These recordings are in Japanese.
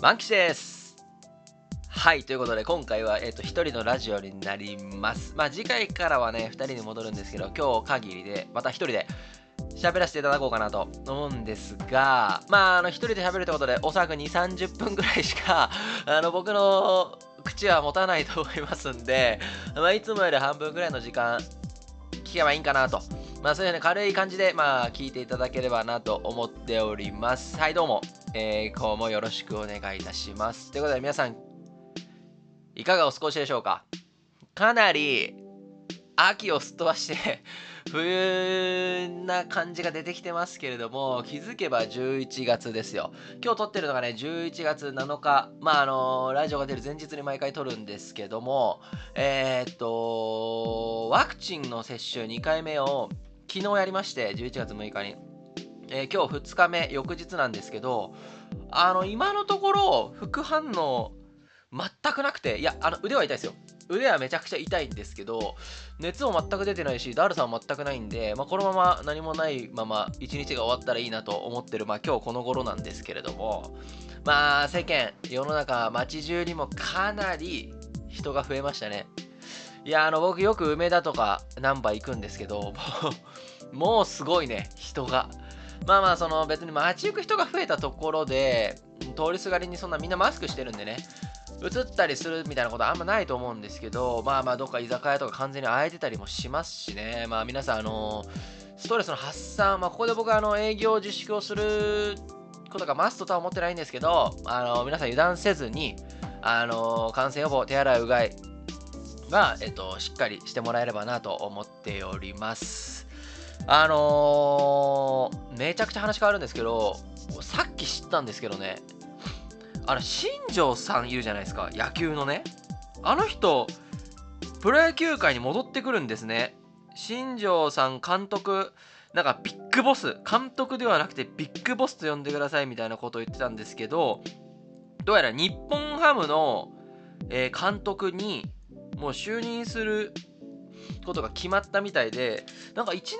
満吉です。はいということで今回は、えっと一人のラジオになります。まあ次回からはね2人に戻るんですけど今日限りでまた一人で喋らせていただこうかなと思うんですがまああの一人で喋るってことでおそらく2 3 0分ぐらいしか あの僕の口は持たないと思いますんで、まあ、いつもより半分ぐらいの時間聞けばいいんかなと。まあそういうね軽い感じでまあ聞いていただければなと思っております。はいどうも、えー、今日もよろしくお願いいたします。ということで皆さんいかがお過ごしでしょうか？かなり秋をすっ飛ばして冬な感じが出てきてますけれども気づけば11月ですよ。今日撮ってるのがね11月7日。まああのラジオが出る前日に毎回撮るんですけどもえー、っとワクチンの接種2回目を昨日やりまして11月6日に、えー、今日2日目翌日なんですけどあの今のところ副反応全くなくていやあの腕は痛いですよ。腕はめちゃくちゃ痛いんですけど熱も全く出てないしだるさも全くないんで、まあ、このまま何もないまま一日が終わったらいいなと思ってる、まあ、今日この頃なんですけれども。まあ世間世の中街中にもかなり人が増えましたね。いやあの僕よく梅田とか難波行くんですけど もうすごいね人が。まあまあその別に街行く人が増えたところで通りすがりにそんなみんなマスクしてるんでね。映ったりするみたいなことあんまないと思うんですけどまあまあどっか居酒屋とか完全に空いてたりもしますしね。まあ皆さんあのストレスの発散、まあ、ここで僕はあの営業自粛をすることがマストとは思ってないんですけどあの皆さん油断せずにあの感染予防手洗いうがいが、えっと、しっかりしてもらえればなと思っております。あのー、めちゃくちゃ話変わるんですけどさっき知ったんですけどねあの新庄さんいるじゃないですか。野球のね。あの人プロ野球界に戻ってくるんですね。新庄さん監督なんかビッグボス。監督ではなくてビッグボスと呼んでくださいみたいなことを言ってたんですけどどうやら日本ハムの、え、監督にもう就任することが決まったみたいでなんか1年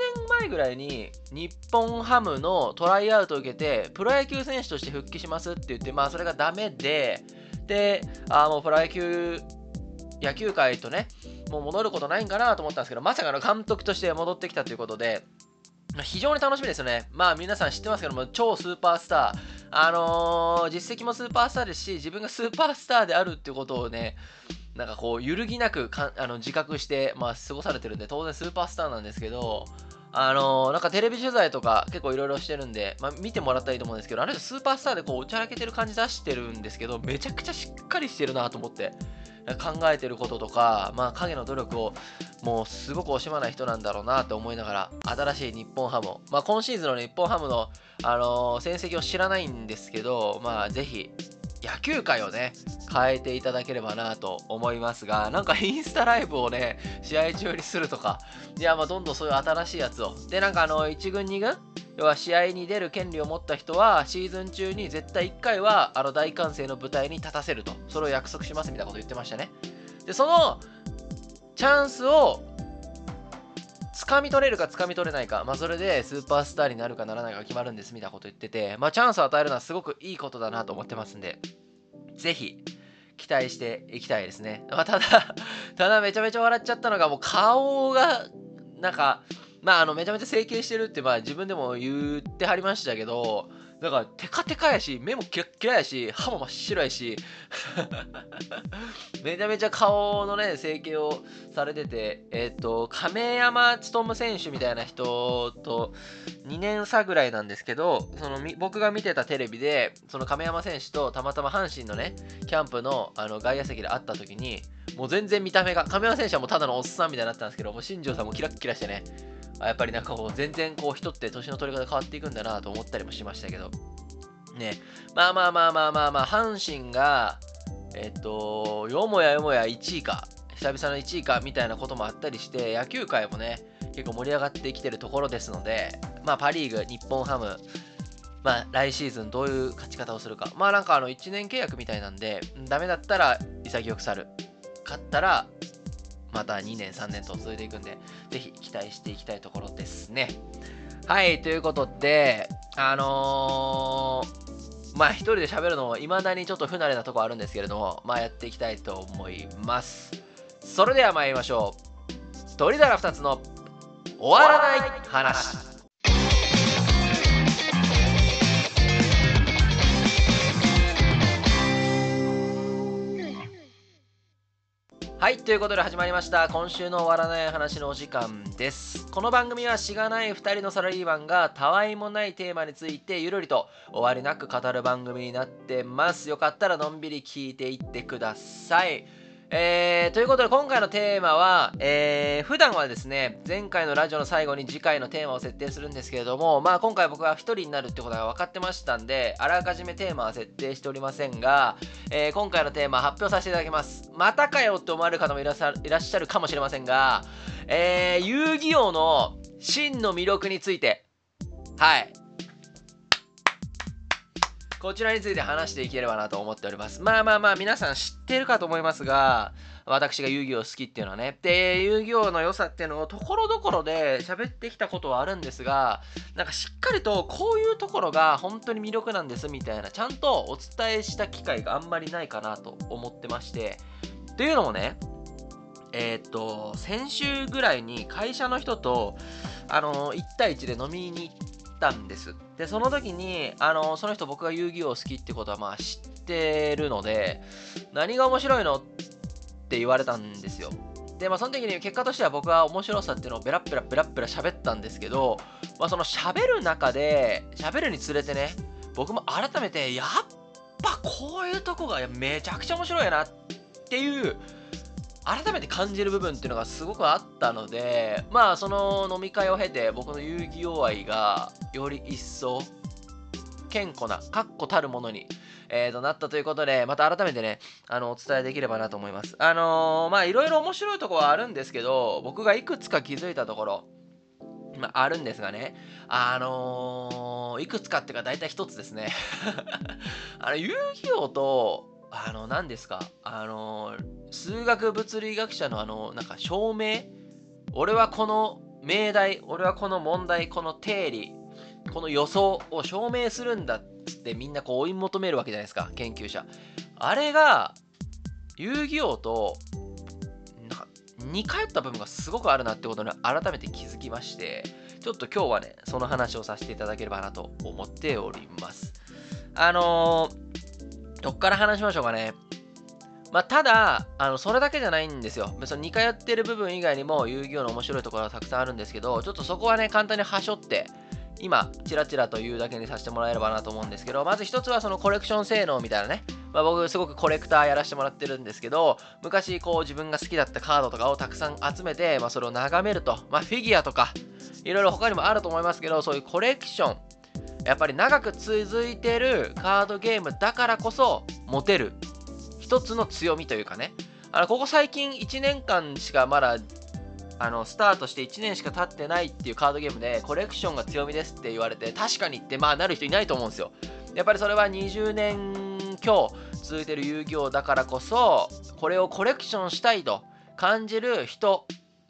前ぐらいに日本ハムのトライアウトを受けてプロ野球選手として復帰しますって言ってまあそれがダメでであもうプロ野球野球界とねもう戻ることないんかなと思ったんですけどまさかの監督として戻ってきたということで非常に楽しみですよね。まあ皆さん知ってますけども、超スーパースター。あのー、実績もスーパースターですし、自分がスーパースターであるっていうことをね、なんかこう揺るぎなくかあの自覚して、まあ、過ごされてるんで当然スーパースターなんですけどあのー、なんかテレビ取材とか結構いろいろしてるんで、まあ、見てもらったらいいと思うんですけどあの人スーパースターでこうおちゃらけてる感じ出してるんですけどめちゃくちゃしっかりしてるなと思って考えてることとか、まあ、影の努力をもうすごく惜しまない人なんだろうなと思いながら新しい日本ハム、まあ、今シーズンの日本ハムの、あのー、戦績を知らないんですけど、まあ、ぜひ野球界をね、変えていただければなと思いますが、なんかインスタライブをね、試合中にするとか、いや、まあどんどんそういう新しいやつを。で、なんかあの、1軍、2軍要は試合に出る権利を持った人は、シーズン中に絶対1回は、あの、大歓声の舞台に立たせると。それを約束しますみたいなこと言ってましたね。で、その、チャンスを掴み取れるか掴み取れないか、まあ、それでスーパースターになるかならないか決まるんですみたいなこと言ってて、まあ、チャンスを与えるのはすごくいいことだなと思ってますんで、ぜひ期待していきたいですね。まあ、ただ、ただめちゃめちゃ笑っちゃったのが、もう顔が、なんか、まあ、あの、めちゃめちゃ整形してるって、まあ、自分でも言ってはりましたけど、だからテカテカやし目もキラッキラやし歯も真っ白やし。めちゃめちゃ顔のね整形をされててえっ、ー、と亀山勉選手みたいな人と2年差ぐらいなんですけどその僕が見てたテレビでその亀山選手とたまたま阪神のねキャンプのあの外野席で会った時にもう全然見た目が亀山選手はもうただのおっさんみたいになったんですけどもう新庄さんもキラッキラしてね。やっぱりなんかこう全然こう人って年の取り方変わっていくんだなと思ったりもしましたけど。ね。まあまあまあまあまあまあ阪神がえっとよもやよもや1位か久々の1位かみたいなこともあったりして野球界もね結構盛り上がってきてるところですのでまあパ・リーグ日本ハムまあ来シーズンどういう勝ち方をするか。まあなんかあの1年契約みたいなんでダメだったら潔く去る。勝ったらまた2年、3年と続いていくんで、ぜひ期待していきたいところですね。はい、ということで、あのー、まあ一人で喋るのも未だにちょっと不慣れなとこあるんですけれども、まあやっていきたいと思います。それでは参りましょう。鳥皿2つの終わらない話。はい、ということで始まりました。今週の終わらない話のお時間です。この番組はしがない2人のサラリーマンがたわいもないテーマについてゆるりと終わりなく語る番組になってます。よかったらのんびり聞いていってください。えー、ということで今回のテーマは、えー、普段はですね、前回のラジオの最後に次回のテーマを設定するんですけれども、まあ今回僕は1人になるってことが分かってましたんで、あらかじめテーマは設定しておりませんが、えー、今回のテーマ発表させていただきます。またかよって思われる方もいらっしゃるかもしれませんが、えー、遊戯王の真の魅力について、はい、こちらについて話していければなと思っております。まあまあまあ、皆さん知ってるかと思いますが、私が遊戯王好きっていうのはね。で、遊戯王の良さっていうのをところどころで喋ってきたことはあるんですが、なんかしっかりとこういうところが本当に魅力なんですみたいな、ちゃんとお伝えした機会があんまりないかなと思ってまして。というのもね、えー、っと、先週ぐらいに会社の人と、あの、1対1で飲みに行ってたんです。で、その時に、あの、その人僕が遊戯王好きってことはまあ知ってるので、何が面白いのって言われたんですよ。で、まあその時に結果としては僕は面白さっていうのをベラッベラベラッベラ喋ったんですけど、まあその喋る中で、喋るにつれてね、僕も改めて、やっぱこういうとこがめちゃくちゃ面白いなっていう改めて感じる部分っていうのがすごくあったのでまあその飲み会を経て僕の遊戯王愛がより一層健康な確固たるものに、えー、となったということでまた改めてねあのお伝えできればなと思います。あのー、まあいろいろ面白いとこはあるんですけど僕がいくつか気づいたところまあ、あるんですがね、あのー、いくつかっていうか大体一つですね。あの遊戯王とあの、何ですか、あの、数学物理学者のあの、なんか証明俺はこの命題、俺はこの問題、この定理、この予想を証明するんだっつってみんなこう追い求めるわけじゃないですか、研究者。あれが、遊戯王と、なんか似通った部分がすごくあるなってことに改めて気づきまして、ちょっと今日はね、その話をさせていただければなと思っております。あのどっから話しましょうかね。まあ、ただ、あの、それだけじゃないんですよ。別に似通ってる部分以外にも遊戯王の面白いところはたくさんあるんですけど、ちょっとそこはね、簡単にはしょって、今、チラチラと言うだけにさせてもらえればなと思うんですけど、まず一つはそのコレクション性能みたいなね。まあ、僕、すごくコレクターやらせてもらってるんですけど、昔、こう、自分が好きだったカードとかをたくさん集めて、まあ、それを眺めると。まあ、フィギュアとか、いろいろ他にもあると思いますけど、そういうコレクション、やっぱり長く続いてるカードゲームだからこそ持てる一つの強みというかね。あのここ最近1年間しかまだあのスタートして1年しか経ってないっていうカードゲームでコレクションが強みですって言われて確かにってまあなる人いないと思うんですよ。やっぱりそれは20年強続いてる遊戯王だからこそこれをコレクションしたいと感じる人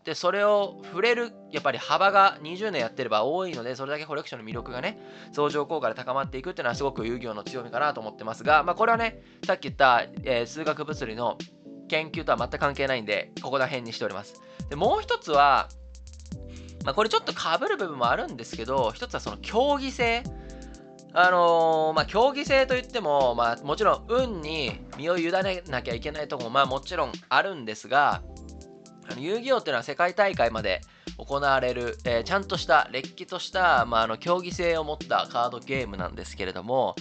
で、それを触れる、やっぱり幅が20年やってれば多いので、それだけコレクションの魅力がね、相乗効果で高まっていくっていうのはすごく遊戯王の強みかなと思ってますが、まあこれはね、さっき言った、えー、数学物理の研究とは全く関係ないんで、ここら辺にしております。で、もう一つは、まあこれちょっと被る部分もあるんですけど、一つはその競技性。あのー、まあ、競技性といっても、まあ、もちろん運に身を委ねなきゃいけないとこも、まあ、もちろんあるんですが、あの遊戯王っていうのは世界大会まで行われる、えー、ちゃんとしたれっきとした、まあ、あの競技性を持ったカードゲームなんですけれども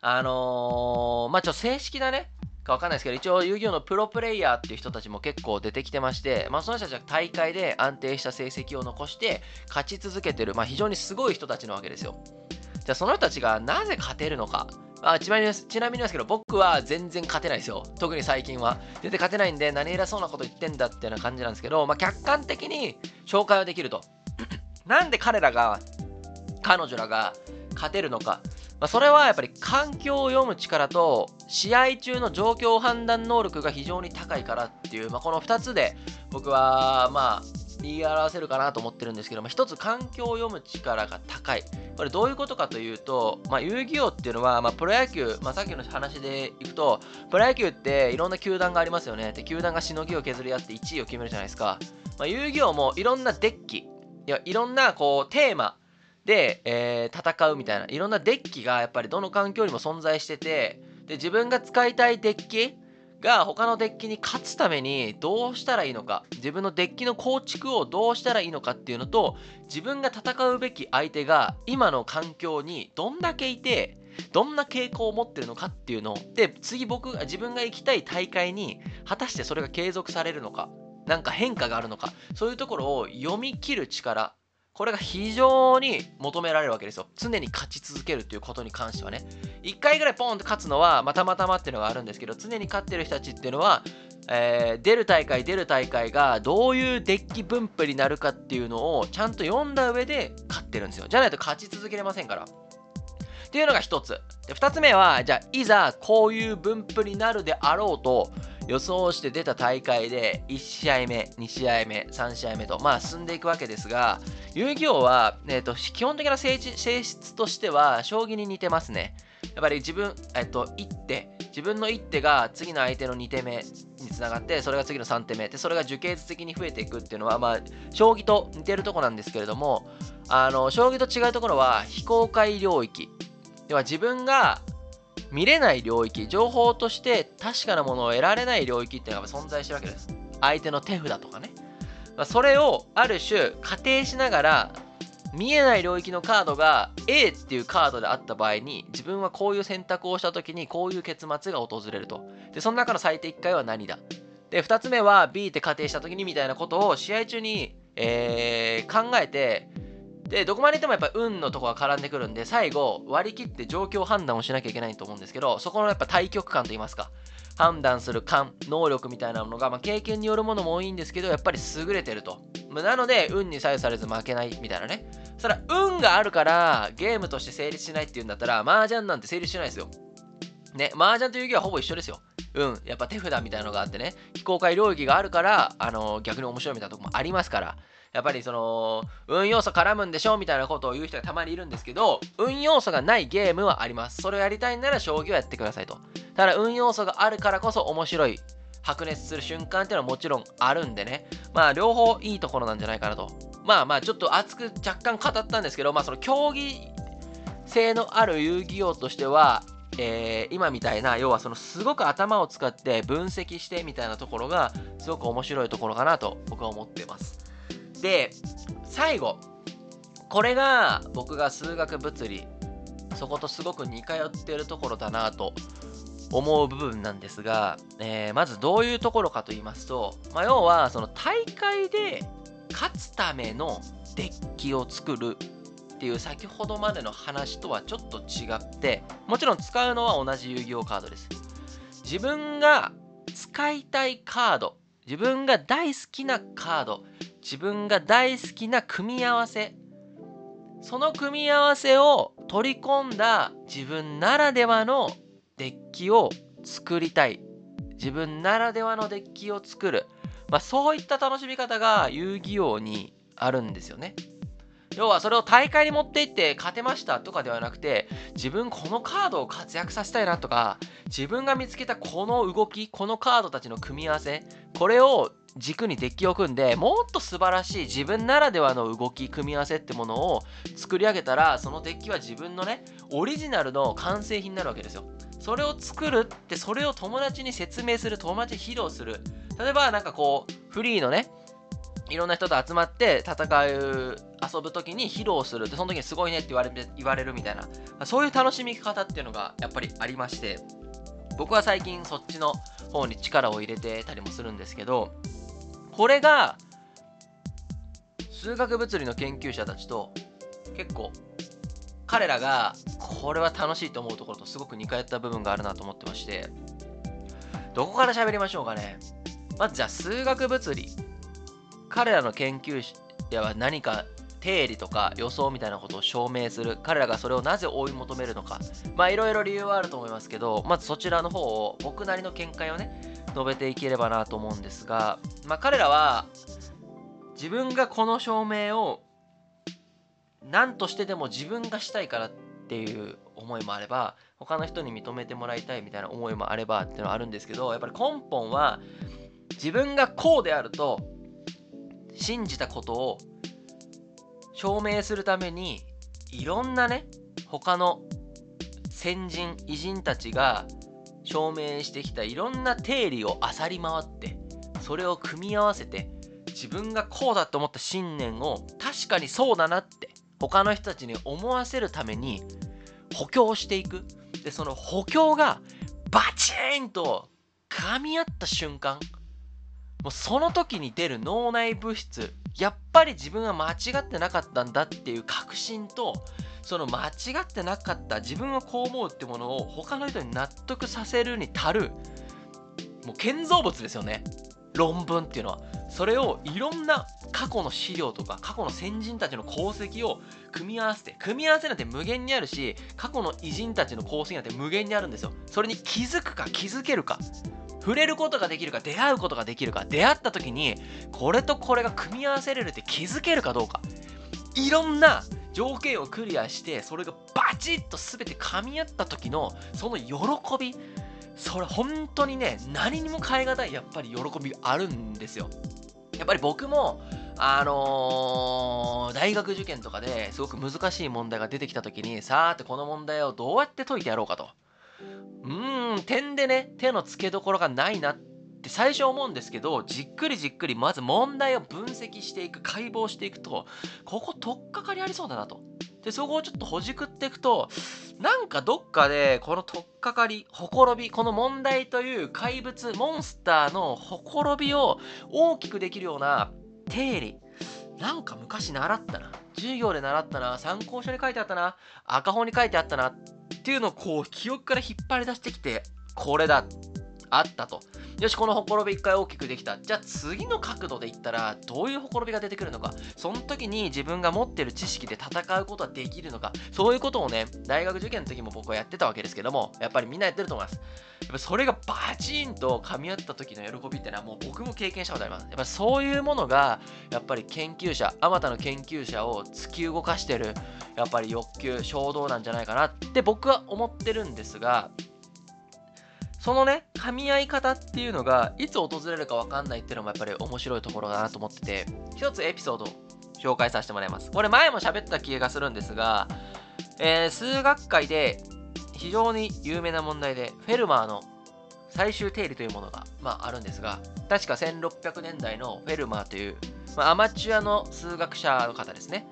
あのー、まあちょっと正式なねかわかんないですけど一応遊戯王のプロプレイヤーっていう人たちも結構出てきてまして、まあ、その人たちは大会で安定した成績を残して勝ち続けてる、まあ、非常にすごい人たちなわけですよ。じゃあその人たちがなぜ勝てるのかあちなみにちなみにですけど、僕は全然勝てないですよ。特に最近は。全然勝てないんで、何偉そうなこと言ってんだっていうような感じなんですけど、まあ、客観的に紹介はできると。なんで彼らが、彼女らが勝てるのか。まあ、それはやっぱり環境を読む力と、試合中の状況判断能力が非常に高いからっていう、まあ、この2つで僕は、まあ、言い表せるかなと思ってるんですけども、一つ環境を読む力が高い。これどういうことかというと、まあ、遊戯王っていうのは、まあ、プロ野球、まあ、さっきの話でいくと、プロ野球っていろんな球団がありますよね。で、球団がしのぎを削り合って1位を決めるじゃないですか。まあ、遊戯王もいろんなデッキ、いやいろんなこうテーマで、えー、戦うみたいな、いろんなデッキがやっぱりどの環境にも存在してて、で、自分が使いたいデッキ、が他のデッキに勝つためにどうしたらいいのか自分のデッキの構築をどうしたらいいのかっていうのと自分が戦うべき相手が今の環境にどんだけいてどんな傾向を持ってるのかっていうので次僕が自分が行きたい大会に果たしてそれが継続されるのかなんか変化があるのかそういうところを読み切る力これが非常に求められるわけですよ。常に勝ち続けるということに関してはね。1回ぐらいポンと勝つのは、ま、たまたまっていうのがあるんですけど、常に勝ってる人たちっていうのは、えー、出る大会出る大会がどういうデッキ分布になるかっていうのをちゃんと読んだ上で勝ってるんですよ。じゃないと勝ち続けれませんから。っていうのが1つ。で2つ目は、じゃあいざこういう分布になるであろうと、予想して出た大会で1試合目、2試合目、3試合目と、まあ、進んでいくわけですが、遊戯王は、えーと、基本的な性質としては将棋に似てますね。やっぱり自分、え、ー、と、一手、自分の一手が次の相手の2手目につながって、それが次の3手目、でそれが樹形図的に増えていくっていうのは、まあ、将棋と似てるとこなんですけれども、あの将棋と違うところは非公開領域。では自分が見れない領域、情報として確かなものを得られない領域っていうのが存在してるわけです。相手の手札とかね。ま、それをある種仮定しながら見えない領域のカードが A っていうカードであった場合に自分はこういう選択をした時にこういう結末が訪れると。で、その中の最低1回は何だで、2つ目は B って仮定した時にみたいなことを試合中に、えー、考えてで、どこまで行ってもやっぱ運のとこが絡んでくるんで、最後割り切って状況判断をしなきゃいけないと思うんですけど、そこのやっぱ対極感といいますか、判断する感、能力みたいなものが、まあ、経験によるものも多いんですけど、やっぱり優れてると。なので、運に左右されず負けないみたいなね。それは運があるからゲームとして成立しないっていうんだったら、麻雀なんて成立しないですよ。ね、麻雀という遊戯はほぼ一緒ですよ。うん、やっぱ手札みたいなのがあってね、非公開領域があるから、あの逆に面白いみたいなとこもありますから、やっぱりその運要素絡むんでしょみたいなことを言う人がたまにいるんですけど運要素がないゲームはあります。それをやりたいなら将棋をやってくださいと。ただ運要素があるからこそ面白い白熱する瞬間っていうのはもちろんあるんでね。まあ両方いいところなんじゃないかなと。まあまあちょっと熱く若干語ったんですけどまあその競技性のある遊戯王としてはえー、今みたいな要はそのすごく頭を使って分析してみたいなところがすごく面白いところかなと僕は思ってます。で、最後。これが僕が数学物理、そことすごく似通ってるところだなと思う部分なんですが、えー、まずどういうところかと言いますと、まあ、要はその大会で勝つためのデッキを作るっていう先ほどまでの話とはちょっと違ってもちろん使うのは同じ遊戯王カードです自分が使いたいカード自分が大好きなカード自分が大好きな組み合わせ。その組み合わせを取り込んだ自分ならではのデッキを作りたい。自分ならではのデッキを作る、まあ、そういった楽しみ方が遊戯王にあるんですよね。要はそれを大会に持っていって勝てましたとかではなくて自分このカードを活躍させたいなとか自分が見つけたこの動きこのカードたちの組み合わせこれを軸にデッキを組んでもっと素晴らしい自分ならではの動き組み合わせってものを作り上げたらそのデッキは自分のねオリジナルの完成品になるわけですよ。それを作るってそれを友達に説明する友達に披露する。例えばなんかこうフリーのねいろんな人と集まって戦う遊ぶ時に披露するってその時にすごいねって言われ言われるみたいな。そういう楽しみ方っていうのがやっぱりありまして僕は最近そっちの方に力を入れてたりもするんですけどこれが数学物理の研究者たちと結構彼らがこれは楽しいと思うところとすごく似通った部分があるなと思ってましてどこから喋りましょうかね。まずじゃあ数学物理。彼らの研究者は何か定理とか予想みたいなことを証明する。彼らがそれをなぜ追い求めるのか。まあいろいろ理由はあると思いますけどまずそちらの方を僕なりの見解をね述べていければなと思うんですが、まあ、彼らは自分がこの証明を何としてでも自分がしたいからっていう思いもあれば他の人に認めてもらいたいみたいな思いもあればっていうのはあるんですけどやっぱり根本は自分がこうであると信じたことを証明するためにいろんなね他の先人偉人たちが証明してきたいろんな定理を漁り回ってそれを組み合わせて自分がこうだと思った信念を確かにそうだなって他の人たちに思わせるために補強していく。でその補強がバチーンと噛み合った瞬間もうその時に出る脳内物質やっぱり自分は間違ってなかったんだっていう確信とその間違ってなかった自分はこう思うってものを他の人に納得させるに足るもう建造物ですよね。論文っていうのは。それをいろんな過去の資料とか過去の先人たちの功績を組み合わせて組み合わせなんて無限にあるし過去の偉人たちの功績なんて無限にあるんですよ。それに気づくか気づけるか触れることができるか出会うことができるか出会った時にこれとこれが組み合わせれるって気づけるかどうか。いろんな条件をクリアしてそれがバチッと全て噛み合った時のその喜び。それ本当にね何にも代え難いやっぱり喜びあるんですよ。やっぱり僕もあのー、大学受験とかですごく難しい問題が出てきた時にさーってこの問題をどうやって解いてやろうかと。うーん点でね手の付けどころがないなって最初思うんですけどじっくりじっくりまず問題を分析していく解剖していくとここ取っかかりありそうだなと。でそこをちょっとほじくっていくとなんかどっかでこの取っかかりほころびこの問題という怪物モンスターのほころびを大きくできるような定理。なんか昔習ったな。授業で習ったな。参考書に書いてあったな。赤本に書いてあったな。っていうのをこう記憶から引っ張り出してきてこれだ。あったと。よしこのほころび1回大きくできた。じゃあ次の角度でいったらどういうほころびが出てくるのか。その時に自分が持ってる知識で戦うことはできるのか。そういうことをね大学受験の時も僕はやってたわけですけどもやっぱりみんなやってると思います。やっぱそれがバチンと噛み合った時の喜びっていうのはもう僕も経験したことあります。やっぱそういうものがやっぱり研究者あまたの研究者を突き動かしてるやっぱり欲求衝動なんじゃないかなって僕は思ってるんですがそのね、噛み合い方っていうのが、いつ訪れるか分かんないっていうのもやっぱり面白いところだなと思ってて、一つエピソード紹介させてもらいます。これ前も喋った気がするんですが、えー、数学界で非常に有名な問題で、フェルマーの最終定理というものが、まあ、あるんですが、確か1600年代のフェルマーという、まあ、アマチュアの数学者の方ですね。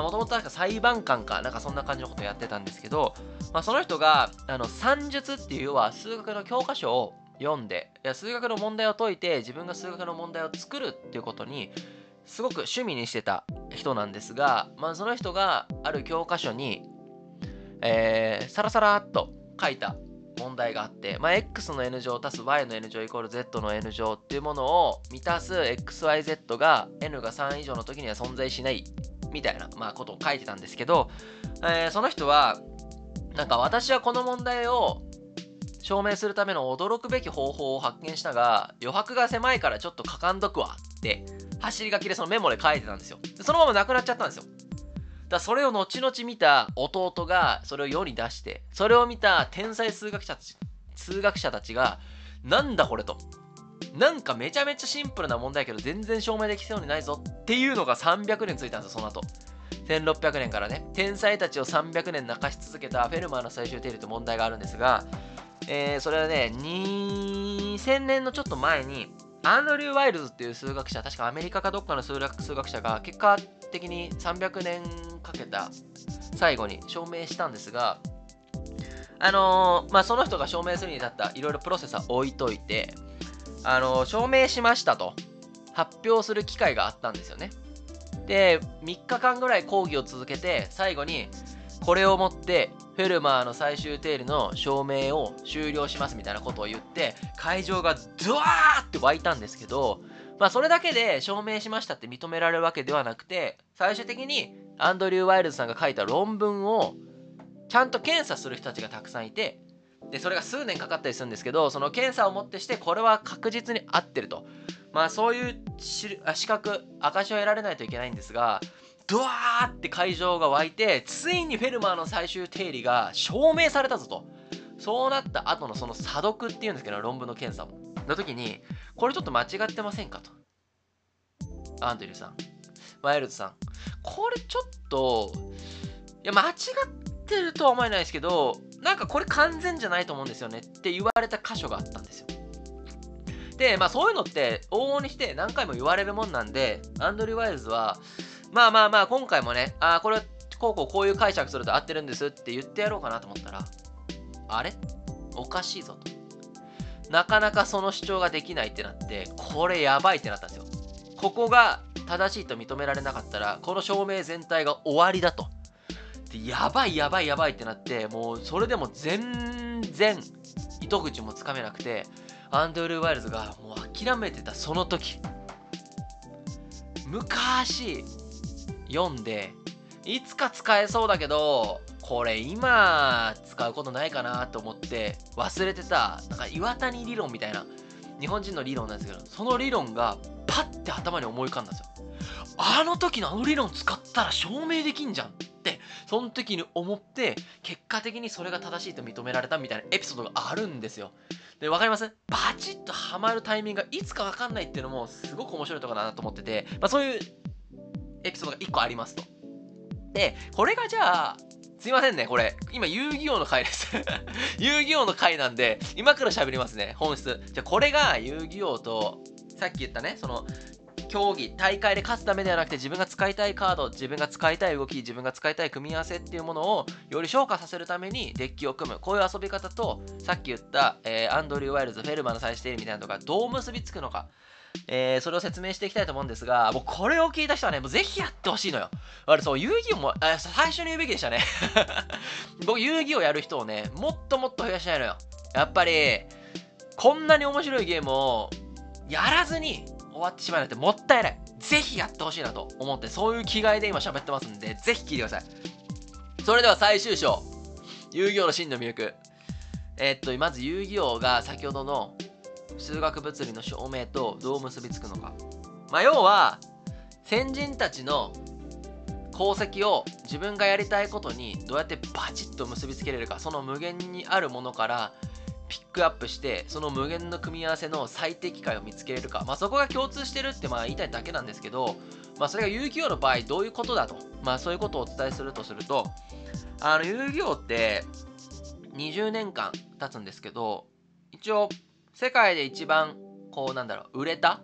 もともと裁判官か、なんかそんな感じのことやってたんですけど、まあ、その人が、あの、算術っていう要は数学の教科書を読んで、いや数学の問題を解いて、自分が数学の問題を作るっていうことに、すごく趣味にしてた人なんですが、まあ、その人がある教科書に、えー、サラサラっと書いた問題があって、まあ、x の n 乗足す y の n 乗イコール z の n 乗っていうものを満たす xyz が n が3以上の時には存在しないみたいな、まあ、ことを書いてたんですけど、えー、その人は、なんか私はこの問題を証明するための驚くべき方法を発見したが、余白が狭いからちょっと書かんどくわって走り書きでそのメモで書いてたんですよ。そのままなくなっちゃったんですよ。だそれを後々見た弟がそれを世に出して、それを見た天才数学者たち数学者たちが、なんだこれと。なんかめちゃめちゃシンプルな問題やけど全然証明できそうにないぞっていうのが300年ついたんですよ、その後。1600年からね、天才たちを300年泣かし続けたフェルマーの最終定理という問題があるんですが、えー、それはね、2000年のちょっと前に、アンドリュー・ワイルズっていう数学者、確かアメリカかどっかの数学数学者が結果的に300年かけた最後に証明したんですが、あのー、まあ、その人が証明するに至ったいろいろプロセスは置いといて、あの証明しましたと発表する機会があったんですよね。で、3日間ぐらい講義を続けて、最後に、これをもってフェルマーの最終定理の証明を終了しますみたいなことを言って、会場がドワーって湧いたんですけど、まあそれだけで証明しましたって認められるわけではなくて、最終的にアンドリュー・ワイルズさんが書いた論文をちゃんと検査する人たちがたくさんいて、でそれが数年かかったりするんですけどその検査をもってしてこれは確実に合ってると。まあそういう資格証を得られないといけないんですがドワーって会場が湧いてついにフェルマーの最終定理が証明されたぞと。そうなった後のその査読っていうんですけど論文の検査もの時にこれちょっと間違ってませんかと。アンドリューさん。ワイルドさん。これちょっといや間違ってるとは思えないですけどなんかこれ完全じゃないと思うんですよねって言われた箇所があったんですよ。でまあそういうのって往々にして何回も言われるもんなんでアンドリュー・ワイルズはまあまあまあ今回もねあこれこうこうこういう解釈すると合ってるんですって言ってやろうかなと思ったらあれ？おかしいぞと。なかなかその主張ができないってなってこれやばいってなったんですよ。ここが正しいと認められなかったらこの証明全体が終わりだと。でやばいやばいやばいってなってもうそれでも全然糸口もつかめなくてアンドルー・ワイルズがもう諦めてたその時。昔読んでいつか使えそうだけどこれ今使うことないかなと思って忘れてたなんか岩谷理論みたいな日本人の理論なんですけどその理論がパッて頭に思い浮かんだんですよ。あの時のあの理論使ったら証明できんじゃん。その時に思って結果的にそれが正しいと認められたみたいなエピソードがあるんですよで分かります？バチッとハマるタイミングがいつか分かんないっていうのもすごく面白いとこだなと思ってて、まあ、そういうエピソードが1個ありますとでこれがじゃあすいませんね、これ。今、遊戯王の回です 遊戯王の回なんで、今から喋りますね、本質。じゃあ、これが遊戯王と、さっき言ったね、その、競技、大会で勝つためではなくて、自分が使いたいカード、自分が使いたい動き、自分が使いたい組み合わせっていうものを、より昇華させるためにデッキを組む。こういう遊び方と、さっき言った、えー、アンドリュー・ワイルズ、フェルマンの最終定理みたいなのがどう結びつくのか。えー、それを説明していきたいと思うんですが、もうこれを聞いた人はね、もうぜひやってほしいのよ。あれ、そう、遊戯王も、あ最初に言うべきでしたね。僕、遊戯王やる人をね、もっともっと増やしたいのよ。やっぱり、こんなに面白いゲームをやらずに終わってしまうなんてもったいない。ぜひやってほしいなと思って、そういう気概で今喋ってますんで、ぜひ聞いてください。それでは最終章。遊戯王の真の魅力。えー、っと、まず遊戯王が先ほどの数学物理の証明とどう結びつくのか。まあ、要は先人たちの功績を自分がやりたいことにどうやってバチッと結びつけれるかその無限にあるものからピックアップしてその無限の組み合わせの最適解を見つけれるか、まあ、そこが共通してるってまあ言いたいだけなんですけど、まあ、それが遊戯王の場合どういうことだと、まあ、そういうことをお伝えするとするとあの遊戯王って20年間経つんですけど一応世界で一番こうなんだろう売れた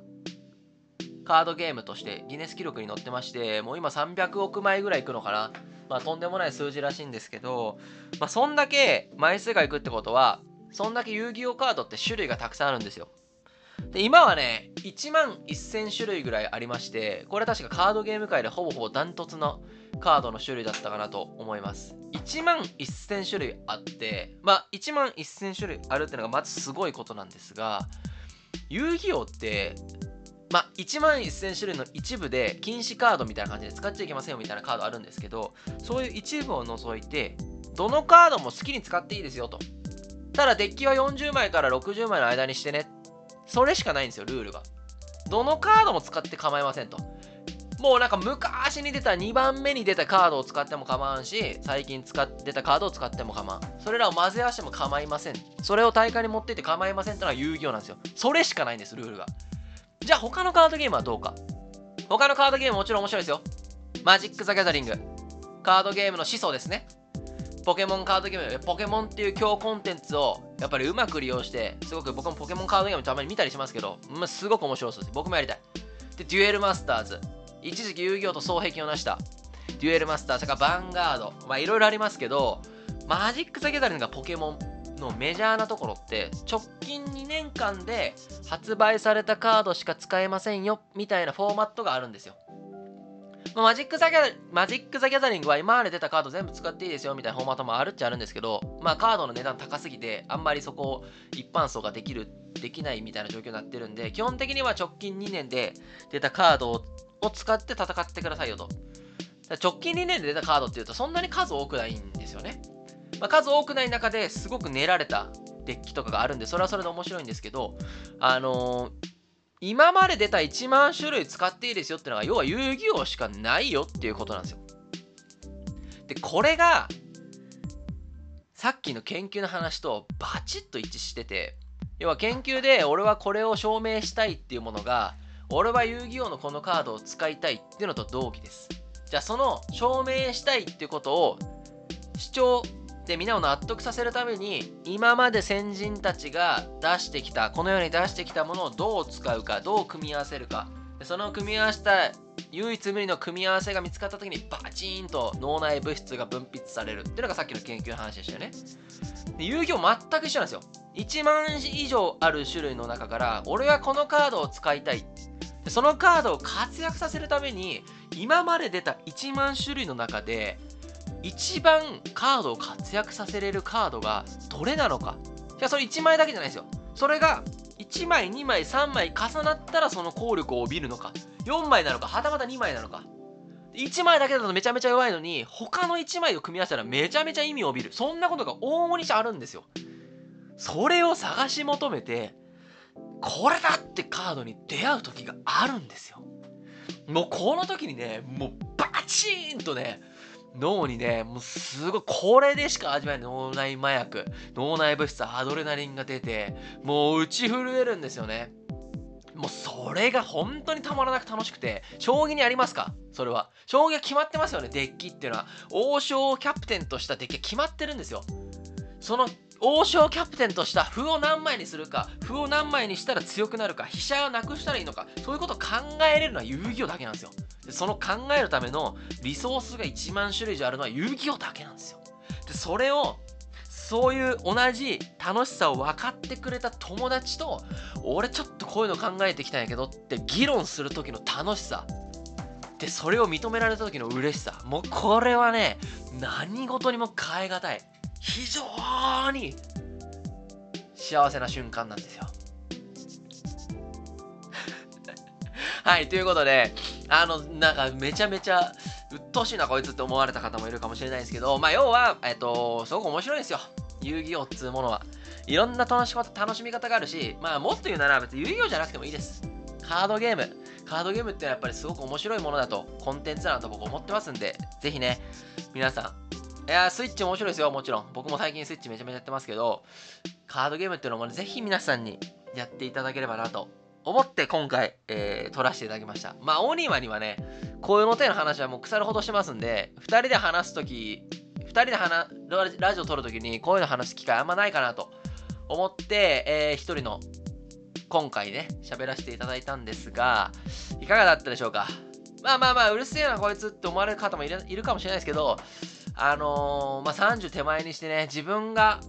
カードゲームとしてギネス記録に載ってましてもう今300億枚ぐらいいくのかな。まあとんでもない数字らしいんですけどまあそんだけ枚数がいくってことはそんだけ遊戯王カードって種類がたくさんあるんですよ。で今はね1万1000種類ぐらいありましてこれ確かカードゲーム界でほぼほぼダントツのカードの種類だったかなと思います。1万1000種類あってまあ1万1000種類あるっていうのがまずすごいことなんですが遊戯王ってまあ、1万1000種類の一部で禁止カードみたいな感じで使っちゃいけませんよみたいなカードあるんですけどそういう一部を除いてどのカードも好きに使っていいですよと。ただデッキは40枚から60枚の間にしてね。それしかないんですよルールが。どのカードも使って構いませんと。もうなんか昔に出た2番目に出たカードを使っても構わんし最近使って出たカードを使っても構わん。それらを混ぜ合わせても構いません。それを大会に持っていって構いませんってのは遊戯王なんですよ。それしかないんですルールが。じゃあ他のカードゲームはどうか。他のカードゲームもちろん面白いですよ。マジック・ザ・ギャザリング。カードゲームの始祖ですね。ポケモンカードゲームポケモンっていう強コンテンツをやっぱりうまく利用してすごく僕もポケモンカードゲームたまに見たりしますけど、まあ、すごく面白そうです。僕もやりたい。でデュエルマスターズ。一時期遊戯王と双璧を成した。デュエルマスター、それからヴァンガード、まあいろいろありますけど、マジック・ザ・ギャザリングがポケモンのメジャーなところって直近2年間で発売されたカードしか使えませんよみたいなフォーマットがあるんですよ。まあ、マジックザギャマジック・ザ・ギャザリングは今まで出たカード全部使っていいですよみたいなフォーマットもあるっちゃあるんですけど、まあカードの値段高すぎてあんまりそこを一般層ができる、できないみたいな状況になってるんで、基本的には直近2年で出たカードを使って戦ってくださいよと。直近2年で出たカードっていうとそんなに数多くないんですよね。まあ、数多くない中ですごく練られたデッキとかがあるんでそれはそれで面白いんですけど、あのー、今まで出た1万種類使っていいですよってのが要は遊戯王しかないよっていうことなんですよ。でこれがさっきの研究の話とバチッと一致してて要は研究で俺はこれを証明したいっていうものが俺は遊戯王のこのカードを使いたいっていうのと同義です。じゃあその証明したいっていうことを主張でみんなを納得させるために今まで先人たちが出してきたこのように出してきたものをどう使うかどう組み合わせるか。その組み合わせた唯一無二の組み合わせが見つかった時にバチーンと脳内物質が分泌される。っていうのがさっきの研究の話でしたよね。で遊戯王全く一緒なんですよ。1万以上ある種類の中から俺はこのカードを使いたい。そのカードを活躍させるために今まで出た1万種類の中で一番カードを活躍させれるカードがどれなのか。いやそれ1枚だけじゃないですよ。それが1枚2枚3枚重なったらその効力を帯びるのか。4枚なのかはたまた2枚なのか。1枚だけだとめちゃめちゃ弱いのに他の1枚を組み合わせたらめちゃめちゃ意味を帯びる。そんなことが往々にしてあるんですよ。それを探し求めてこれだってカードに出会う時があるんですよ。もうこの時にねもうバチーンとね脳にね、もうすごい、これでしか味わえない脳内麻薬、脳内物質、アドレナリンが出て、もう打ち震えるんですよね。もうそれが本当にたまらなく楽しくて、将棋にありますか？それは。将棋は決まってますよね、デッキっていうのは。王将をキャプテンとしたデッキは決まってるんですよ。その王将キャプテンとした歩を何枚にするか、歩を何枚にしたら強くなるか、飛車をなくしたらいいのか、そういうことを考えれるのは遊戯王だけなんですよ。でその考えるためのリソースが1万種類以上あるのは遊戯王だけなんですよ。で、それを、そういう同じ楽しさを分かってくれた友達と、俺ちょっとこういうの考えてきたんやけどって議論する時の楽しさ。で、それを認められた時の嬉しさ。もうこれはね、何事にも変え難い。非常に幸せな瞬間なんですよ。はい、ということで、あの、なんかめちゃめちゃ鬱陶しいなこいつって思われた方もいるかもしれないですけど、まあ要は、えっと、すごく面白いんですよ。遊戯王っつうものは。いろんな楽し楽しみ方があるし、まあもっと言うなら別に遊戯王じゃなくてもいいです。カードゲーム。カードゲームってのはやっぱりすごく面白いものだと、コンテンツだなと僕思ってますんで、ぜひね、皆さん、いやスイッチ面白いですよ、もちろん。僕も最近スイッチめちゃめちゃやってますけど、カードゲームっていうのも、ね、ぜひ皆さんにやっていただければなと思って今回、えー、撮らせていただきました。まあ、オニワにはね、こういうの手の話はもう腐るほどしてますんで、2人で話すとき、2人で話ラジオ撮るときにこういうの話す機会あんまないかなと思って、えー、1人の今回ね、喋らせていただいたんですが、いかがだったでしょうか？まあまあまあ、うるせえなこいつって思われる方もいるかもしれないですけど、あのー、まあ、30手前にしてね、自分が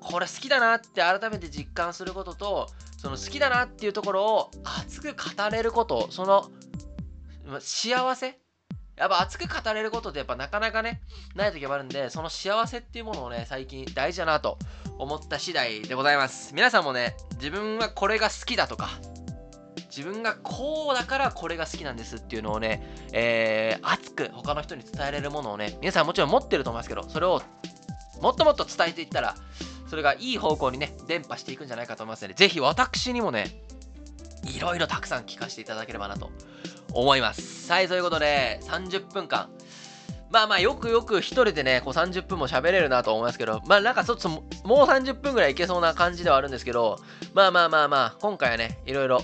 これ好きだなって改めて実感することと、その好きだなっていうところを熱く語れること、その幸せ？やっぱ熱く語れることってやっぱなかなかね、ない時もあるんで、その幸せっていうものをね、最近大事だなと思った次第でございます。皆さんもね、自分はこれが好きだとか、自分がこうだからこれが好きなんですっていうのをね、えー、熱く他の人に伝えれるものをね、皆さんもちろん持ってると思いますけど、それをもっともっと伝えていったら、それがいい方向にね、伝播していくんじゃないかと思いますので、ぜひ私にもね、いろいろたくさん聞かせていただければなと思います。はい、ということで、30分間、まあまあ、よくよく一人でね、こう30分も喋れるなと思いますけど、まあなんかちょっともう30分ぐらいいけそうな感じではあるんですけど、まあまあまあまあ、今回はね、いろいろ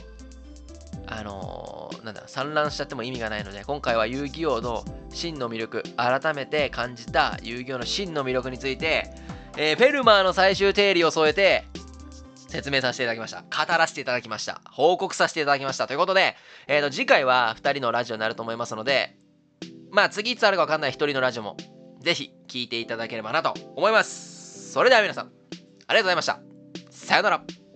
あのー、なんだろ、散乱しちゃっても意味がないので、今回は遊戯王の真の魅力、改めて感じた遊戯王の真の魅力について、えー、フェルマーの最終定理を添えて、説明させていただきました。語らせていただきました。報告させていただきました。ということで、えーと、次回は2人のラジオになると思いますので、まあ次いつあるかわかんない1人のラジオも、ぜひ聞いていただければなと思います。それでは皆さん、ありがとうございました。さようなら。